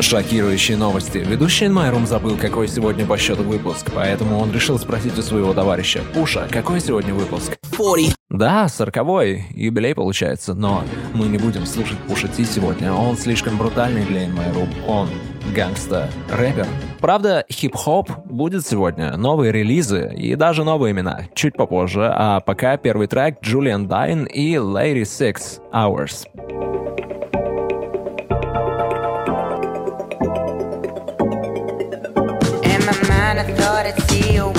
Шокирующие новости. Ведущий Майрум забыл, какой сегодня по счету выпуск, поэтому он решил спросить у своего товарища Пуша, какой сегодня выпуск? 40. Да, сороковой, юбилей получается, но мы не будем слушать Пуша Ти сегодня, он слишком брутальный для Майрум, он гангста, рэпер. Правда, хип-хоп будет сегодня, новые релизы и даже новые имена, чуть попозже, а пока первый трек Джулиан Дайн и Lady Six Hours. gonna thought é it's é you.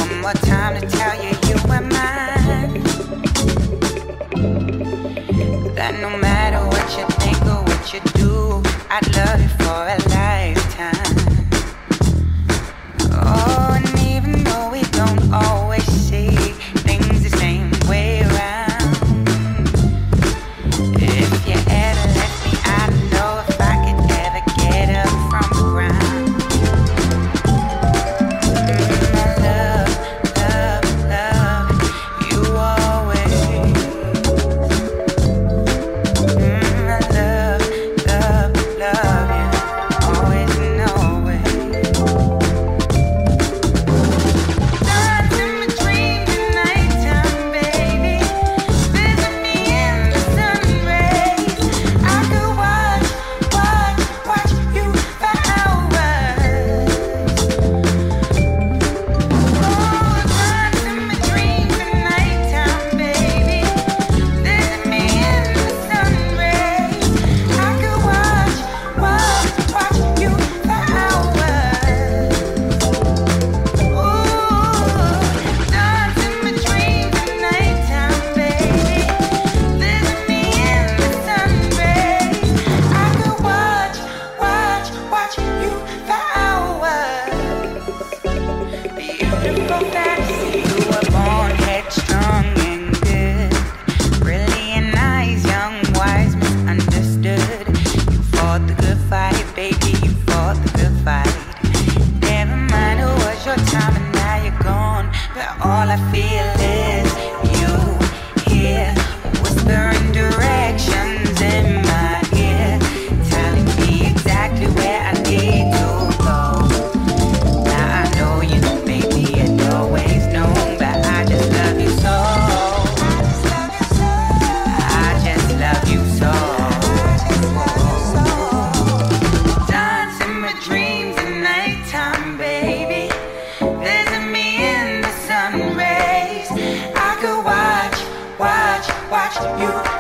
you.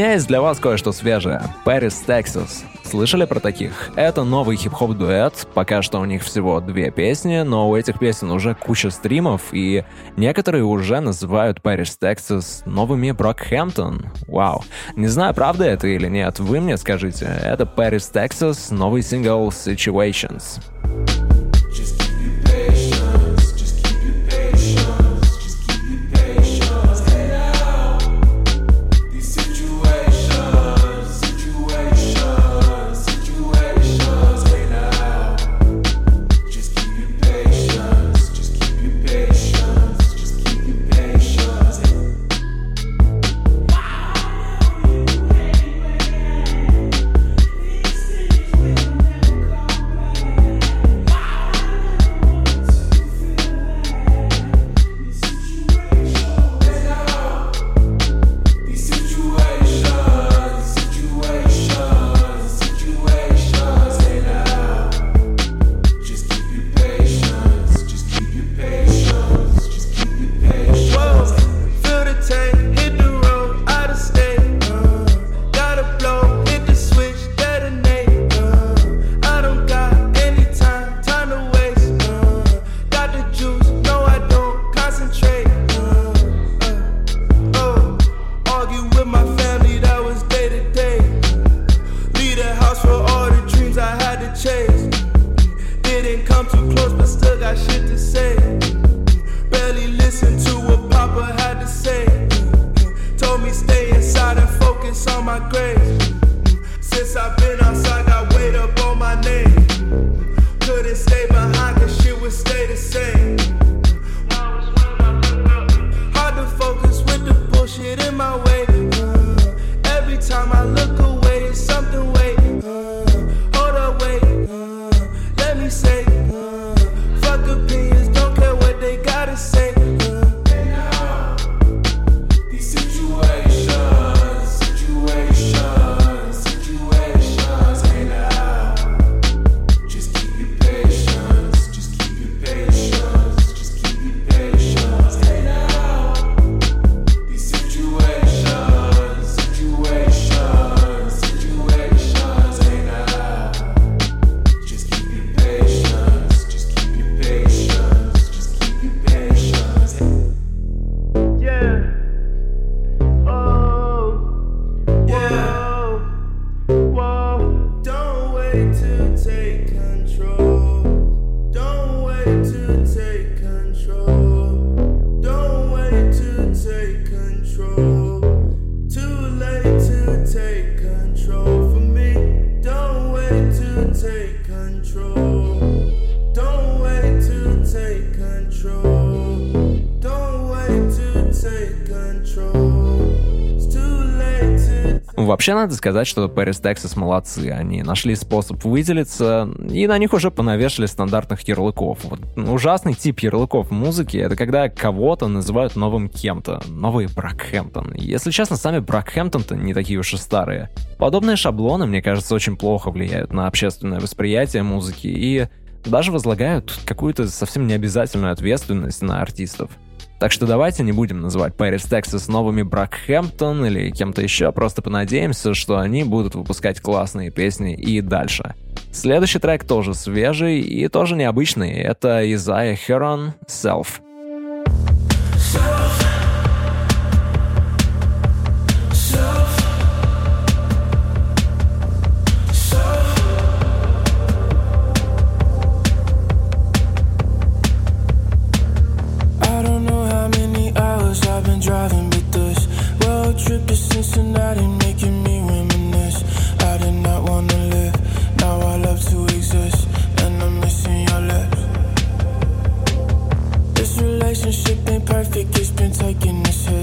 меня есть для вас кое-что свежее. Paris, Texas. Слышали про таких? Это новый хип-хоп дуэт. Пока что у них всего две песни, но у этих песен уже куча стримов, и некоторые уже называют Paris, Texas новыми Брокхэмптон. Вау. Не знаю, правда это или нет, вы мне скажите. Это Paris, Texas, новый сингл Situations. Since I've been outside, I wait up on my name. Couldn't stay behind, cause shit would stay the same. Вообще, надо сказать, что Paris, Texas молодцы. Они нашли способ выделиться, и на них уже понавешали стандартных ярлыков. Вот ужасный тип ярлыков в музыке — это когда кого-то называют новым кем-то, новый Бракхэмптон. Если честно, сами Бракхэмптон-то не такие уж и старые. Подобные шаблоны, мне кажется, очень плохо влияют на общественное восприятие музыки и даже возлагают какую-то совсем необязательную ответственность на артистов — так что давайте не будем называть Paris, Texas новыми Брокхэмптон или кем-то еще, просто понадеемся, что они будут выпускать классные песни и дальше. Следующий трек тоже свежий и тоже необычный. Это Изайя Херон «Self». self relationship ain't perfect, it's been taking a shit.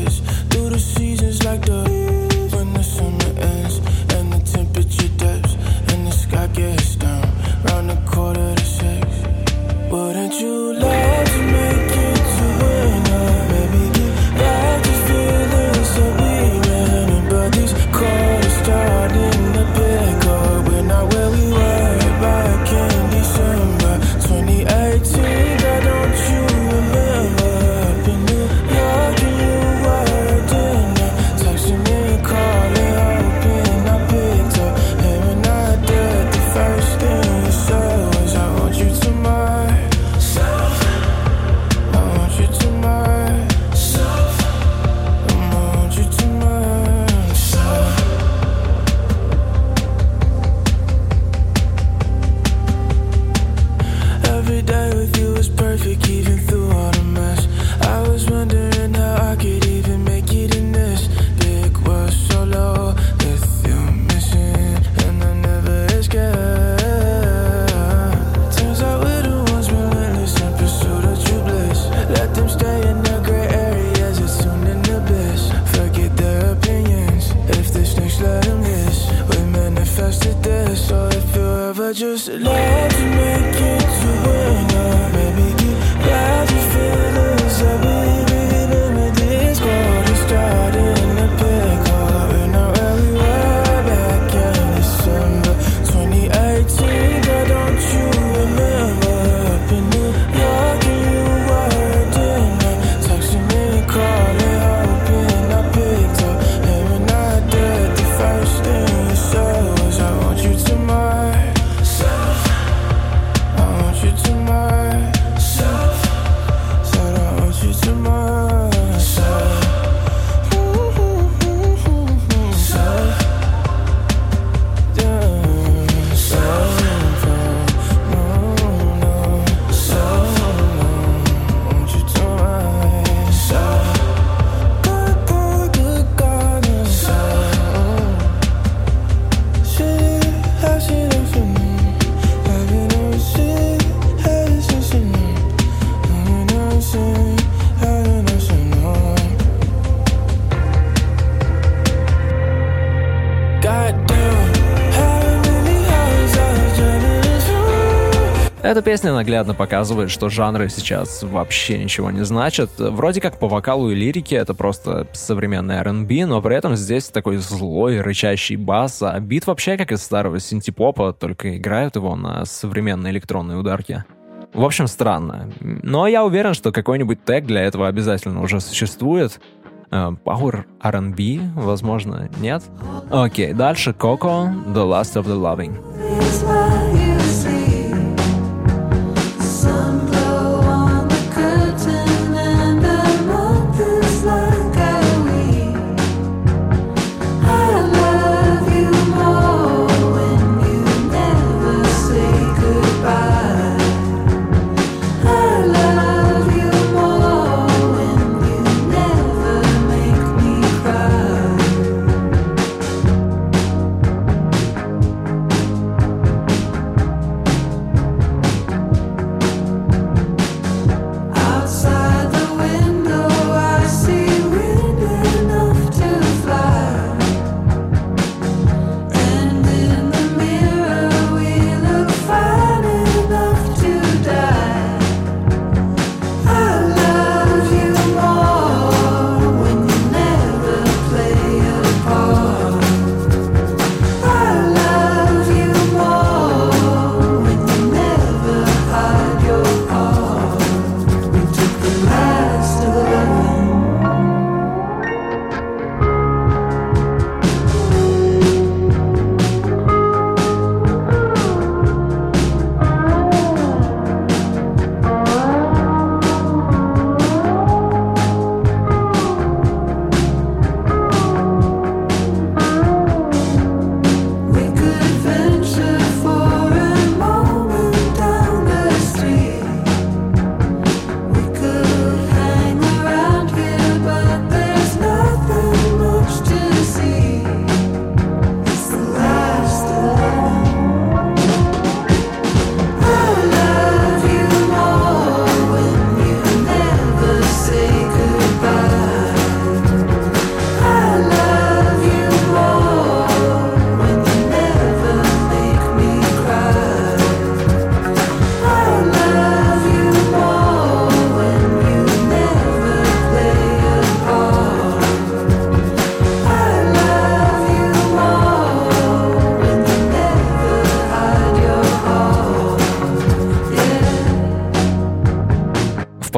Эта песня наглядно показывает, что жанры сейчас вообще ничего не значат. Вроде как по вокалу и лирике это просто современный R&B, но при этом здесь такой злой, рычащий бас, а бит вообще как из старого синтепопа, только играют его на современной электронной ударке. В общем, странно. Но я уверен, что какой-нибудь тег для этого обязательно уже существует. Э, Power R&B, возможно, нет? Окей, дальше Coco, The Last of the Loving.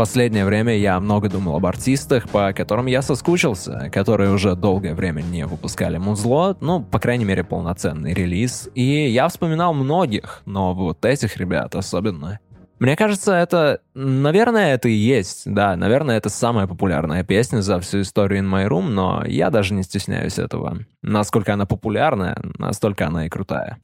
Последнее время я много думал об артистах, по которым я соскучился, которые уже долгое время не выпускали музло, ну, по крайней мере, полноценный релиз. И я вспоминал многих, но вот этих ребят особенно. Мне кажется, это... Наверное, это и есть. Да, наверное, это самая популярная песня за всю историю In My Room, но я даже не стесняюсь этого. Насколько она популярная, настолько она и крутая.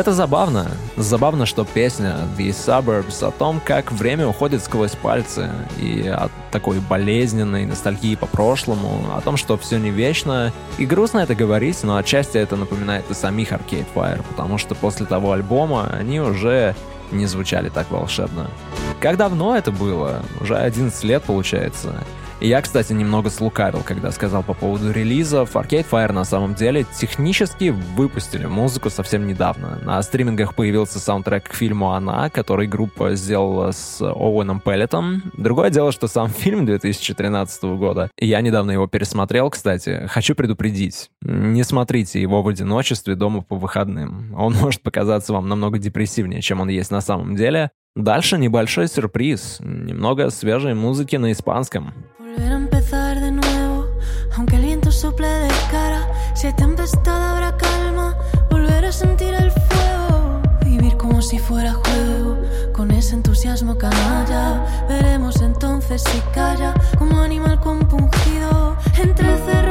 Это забавно. Забавно, что песня The Suburbs о том, как время уходит сквозь пальцы, и о такой болезненной ностальгии по прошлому, о том, что все не вечно. И грустно это говорить, но отчасти это напоминает и самих Arcade Fire, потому что после того альбома они уже не звучали так волшебно. Как давно это было? Уже 11 лет получается. Я, кстати, немного слукавил, когда сказал по поводу релизов. Arcade Fire на самом деле технически выпустили музыку совсем недавно. На стримингах появился саундтрек к фильму «Она», который группа сделала с Оуэном Пеллетом. Другое дело, что сам фильм 2013 года. Я недавно его пересмотрел, кстати. Хочу предупредить. Не смотрите его в одиночестве дома по выходным. Он может показаться вам намного депрессивнее, чем он есть на самом деле. Dальше небольшой сюрприз. Немного свежей музыки на испанском. Aunque el viento sople de cara. Si hay tempestad habrá calma, volver a sentir el fuego. Vivir como si fuera juego, con ese entusiasmo canalla. Veremos entonces si calla, como animal compungido. Entre cerros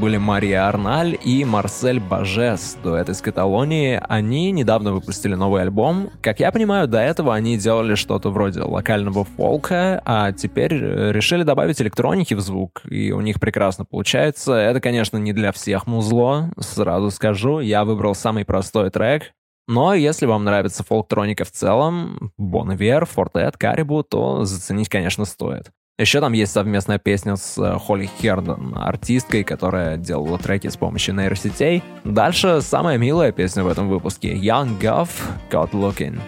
были Мария Арналь и Марсель Бажес, дуэт из Каталонии. Они недавно выпустили новый альбом. Как я понимаю, до этого они делали что-то вроде локального фолка, а теперь э, решили добавить электроники в звук, и у них прекрасно получается. Это, конечно, не для всех музло, сразу скажу. Я выбрал самый простой трек, но если вам нравится фолктроника в целом, Bon Iver, Fortet, Caribou, то заценить, конечно, стоит. Еще там есть совместная песня с э, Холли Хердон, артисткой, которая делала треки с помощью нейросетей. Дальше самая милая песня в этом выпуске Young Guff, Caught Looking.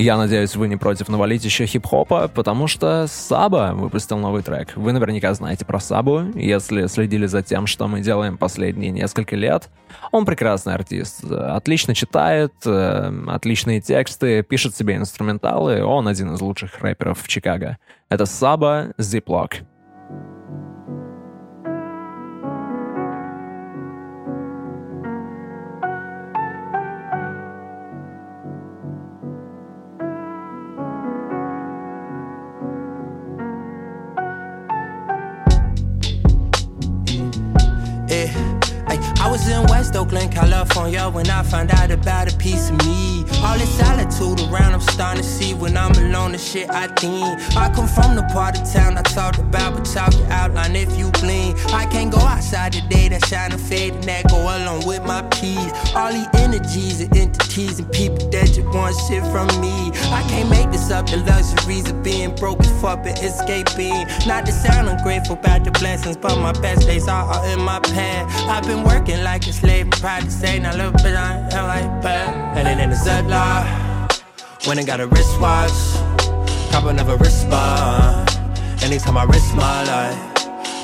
Я надеюсь, вы не против навалить еще хип-хопа, потому что Саба выпустил новый трек. Вы наверняка знаете про Сабу, если следили за тем, что мы делаем последние несколько лет. Он прекрасный артист, отлично читает, э, отличные тексты, пишет себе инструменталы, он один из лучших рэперов в Чикаго. Это Саба Ziploc. Was in West Oakland, California when I found out about a piece of me. Around, I'm starting to see when I'm alone, the shit I think. I come from the part of town I talked about, but talk your outline if you blink. I can't go outside today, that shine and fade, and that go along with my peace. All these energies and entities and people that just want shit from me. I can't make this up, the luxuries of being broke as fuck and escaping. Not to sound ungrateful about the blessings, but my best days are all in my past. I've been working like a slave, proud to say, now look, but I am like bad. And in the Zedlock, when I got a wristwatch, cop another wristband. Anytime I risk my life,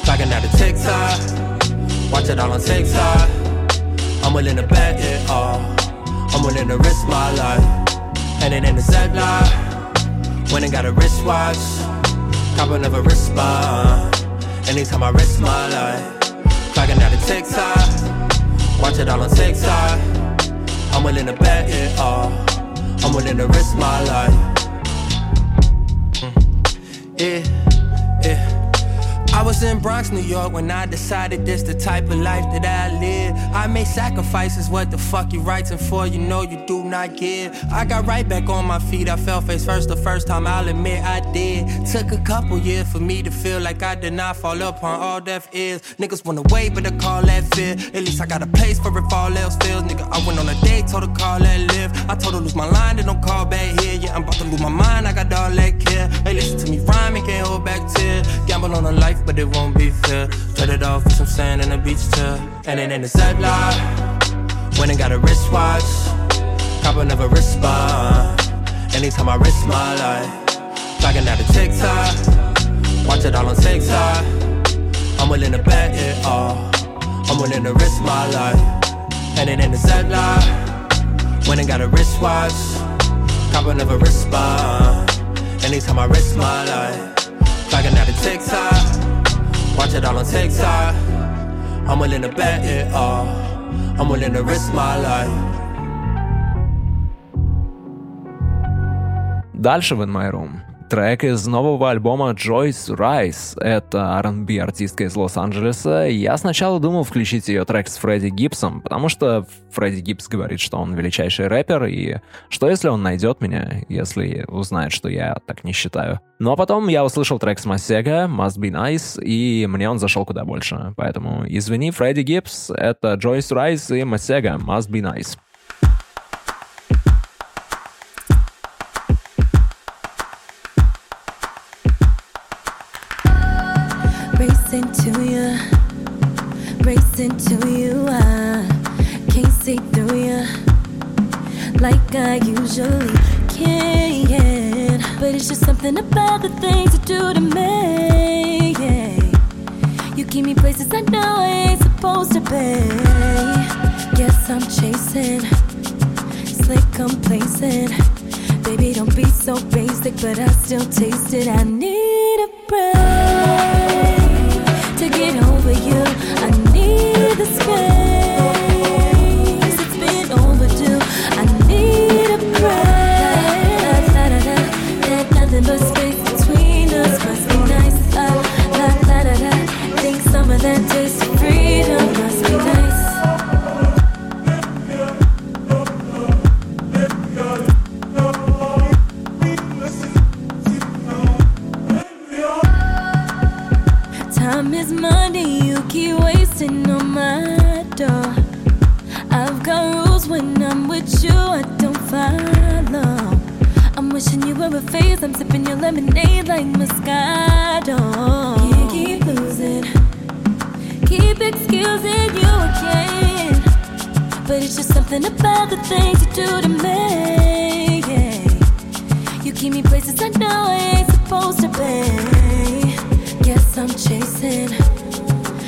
clocking out a TikTok, watch it all on TikTok. I'm willing to bet it all. I'm willing to risk my life. And then in the Zedlock, when I got a wristwatch, cop another wristband. Anytime I risk my life, clocking out a TikTok, watch it all on TikTok. I'm willing to bet it all. I'm willing to risk my life. Mm. Yeah, yeah. I was in Bronx, New York when I decided this the type of life that I live. I made sacrifices, what the fuck you writing for? You know you do not give. I got right back on my feet, I fell face first the first time, I'll admit I did. Took a couple years for me to feel like I did not fall upon all deaf ears. Niggas wanna wait, but I call that fear. At least I got a place for if all else fails. Nigga, I went on a date, told her call that live. I told her lose my line, then don't call back here. Yeah, I'm about to lose my mind, I got all that care. Hey, listen to me rhyme and can't hold back tears. Gamble on a life, but it won't be fair. Turn it off for some sand and a beach chair. And in the Zedlock, when I got a wristwatch, cop another wristband. Anytime I risk my life, clocking out a TikTok, watch it all on TikTok. I'm willing to bet it all. I'm willing to risk my life. And in the Zedlock, when I got a wristwatch, cop another wristband. Anytime I risk my life, clocking out a TikTok. Watch it all on TikTok. I'm willing to bet it all. I'm willing to risk my life. Дальше в In My Room. Трек из нового альбома Joyce Rice. Это R&B артистка из Лос-Анджелеса. Я сначала думал включить ее трек с Фредди Гибсом, потому что Фредди Гибс говорит, что он величайший рэпер, и что если он найдет меня, если узнает, что я так не считаю. Ну а потом я услышал трек с Масега, Must Be Nice, и мне он зашел куда больше. Поэтому извини, Фредди Гибс, это Joyce Rice и Масега, Must Be Nice. Racing to you, racing to you. I can't see through you like I usually can. But it's just something about the things you do to me. You keep me places I know I ain't supposed to be. Guess I'm chasing, slick complacent. Baby, don't be so basic, but I still taste it. I need a break get over you. I need the space. Like Moscato. You keep losing, keep excusing you again. But it's just something about the things you do to me. yeah. Taking me places I know I ain't supposed to be. Guess I'm chasing,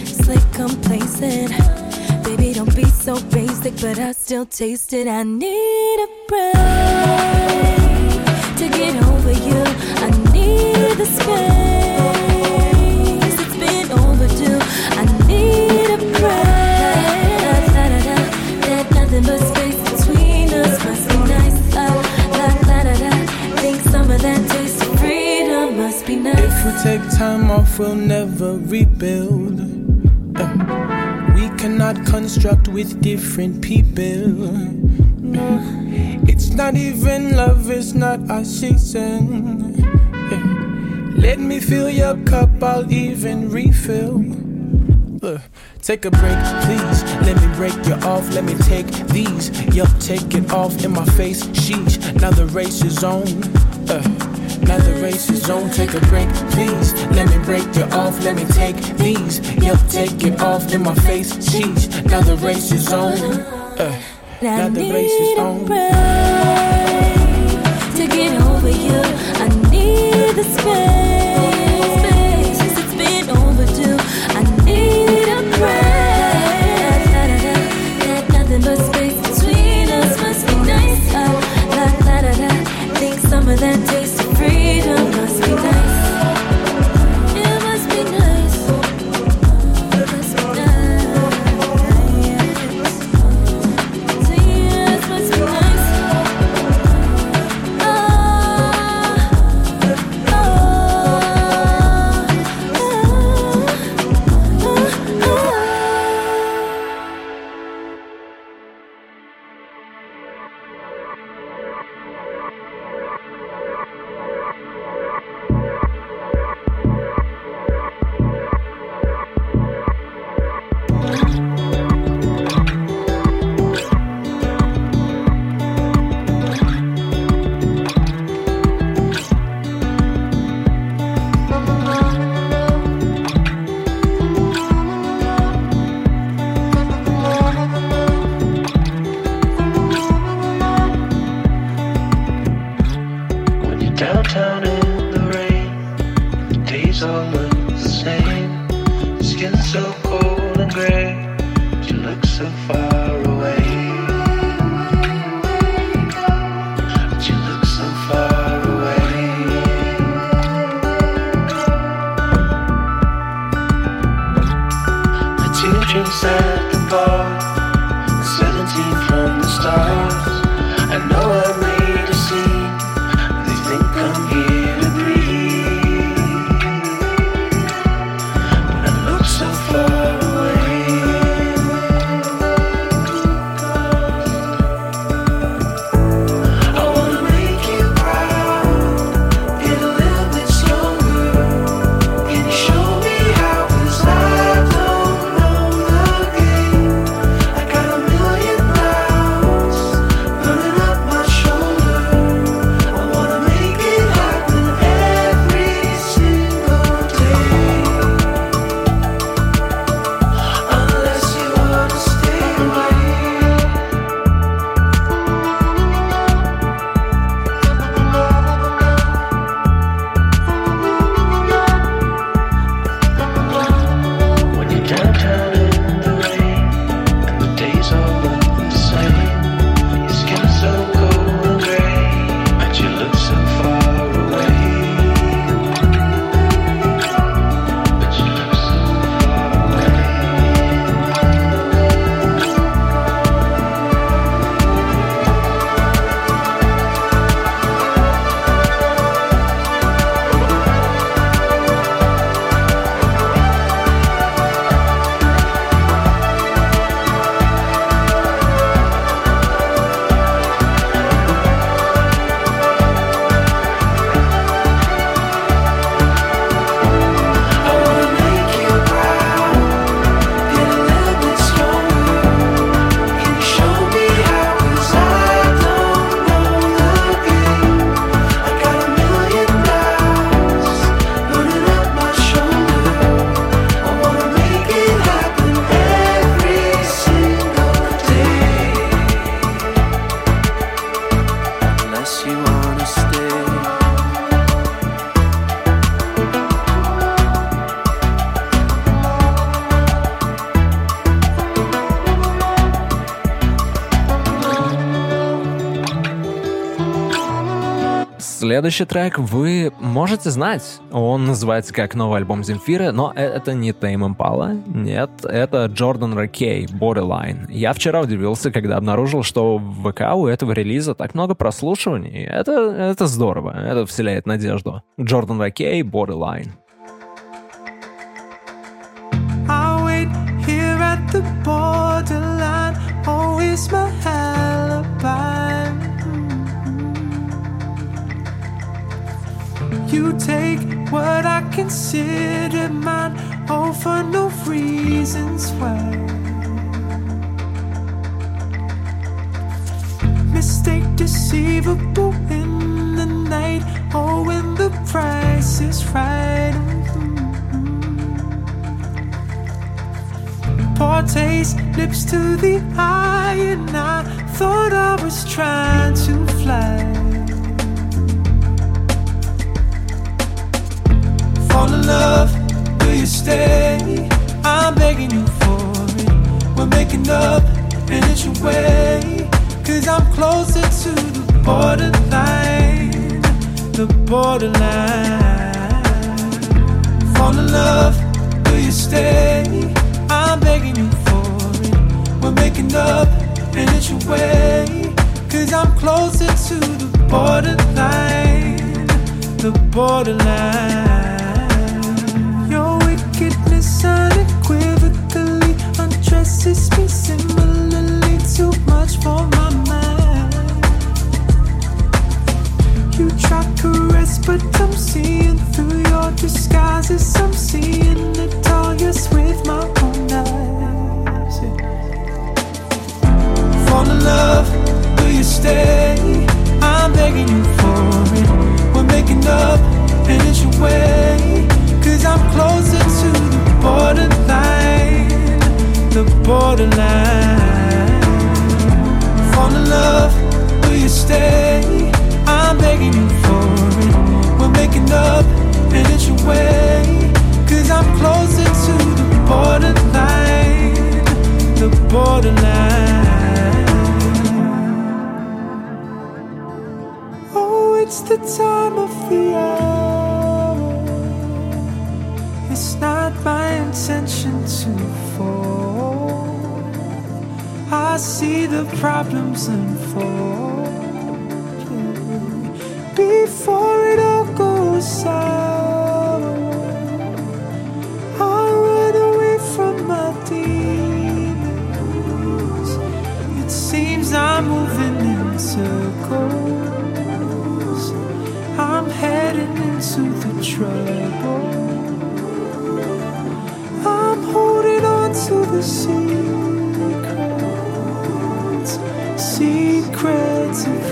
slick complacent. Baby, don't be so basic, but I still taste it. I need a break to get over you. With different people. It's not even love, it's not our season. Let me fill your cup, I'll even refill. Take a break, please. Let me break you off. Let me take these. Yup, take it off in my face. Sheesh, now the race is on. Uh, now the race is on. Take a break, please. Let me break you off. Let me take these. Yup, take it off in my face. Sheesh, now the race is on. Uh, now the race is on. to get over you. The space. Teardrops at the bar, Следующий трек вы можете знать. Он называется как новый альбом Земфиры, но э- это не Тейм Импала. Нет, это Джордан Ракей, Borderline. Я вчера удивился, когда обнаружил, что в ВК у этого релиза так много прослушиваний. Это, это здорово, это вселяет надежду. Джордан Ракей, Borderline. I wait here at the borderline. Always my You take what I consider mine, all for no reasons why. Mistake deceivable in the night, oh, when the price is right. Mm-hmm. Poor taste, lips to the eye, and I thought I was trying to fly. Love, will you stay? I'm begging you for it. We're making up, and it's your way. Cause I'm closer to the borderline, the borderline. Fall in love, will you stay? I'm begging you for it. We're making up, and it's your way. Cause I'm closer to the borderline, the borderline. Unequivocally undresses me similarly. Too much for my mind. You try caress, but I'm seeing through your disguises. I'm seeing it all, with my own eyes. Fall in love, you stay? I'm begging you for it. We're making up, and it's your way. Cause I'm closer to the borderline, the borderline. Fall in love, will you stay? I'm begging you for it. We're making up, and it's your way. Cause I'm closer to the borderline, the borderline. Oh, it's the time of the hour. Not my intention to fall. I see the problems unfold before it all goes sour. I run away from my demons. It seems I'm moving in circles. I'm heading into the trouble. The secrets, secrets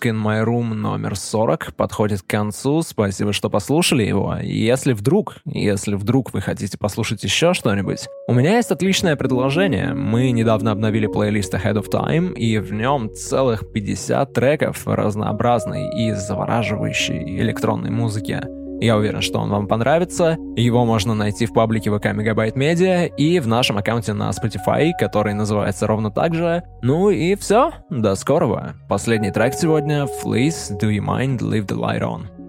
Выпуск In My Room номер 40 подходит к концу. Спасибо, что послушали его. Если вдруг, если вдруг вы хотите послушать еще что-нибудь, у меня есть отличное предложение. Мы недавно обновили плейлист Ahead of Time, и в нем целых 50 треков разнообразной и завораживающей электронной музыки. Я уверен, что он вам понравится. Его можно найти в паблике ВК Мегабайт Медиа и в нашем аккаунте на Spotify, который называется ровно так же. Ну и все. До скорого. Последний трек сегодня — Please Do You Mind Leave the Light On.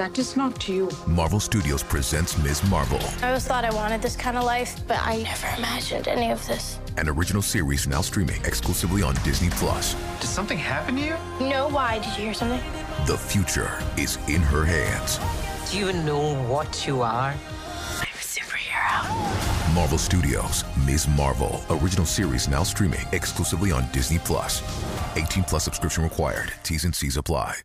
That is not you. Marvel Studios presents Ms. Marvel, I always thought I wanted this kind of life, but I never imagined any of this. an original series now streaming exclusively on Disney Plus. Did something happen to you? No, why? Did you hear something? The future is in her hands. Do you know what you are? I'm a superhero. Marvel Studios, Ms. Marvel, original series now streaming exclusively on Disney Plus. 18 plus subscription required. T's and C's apply.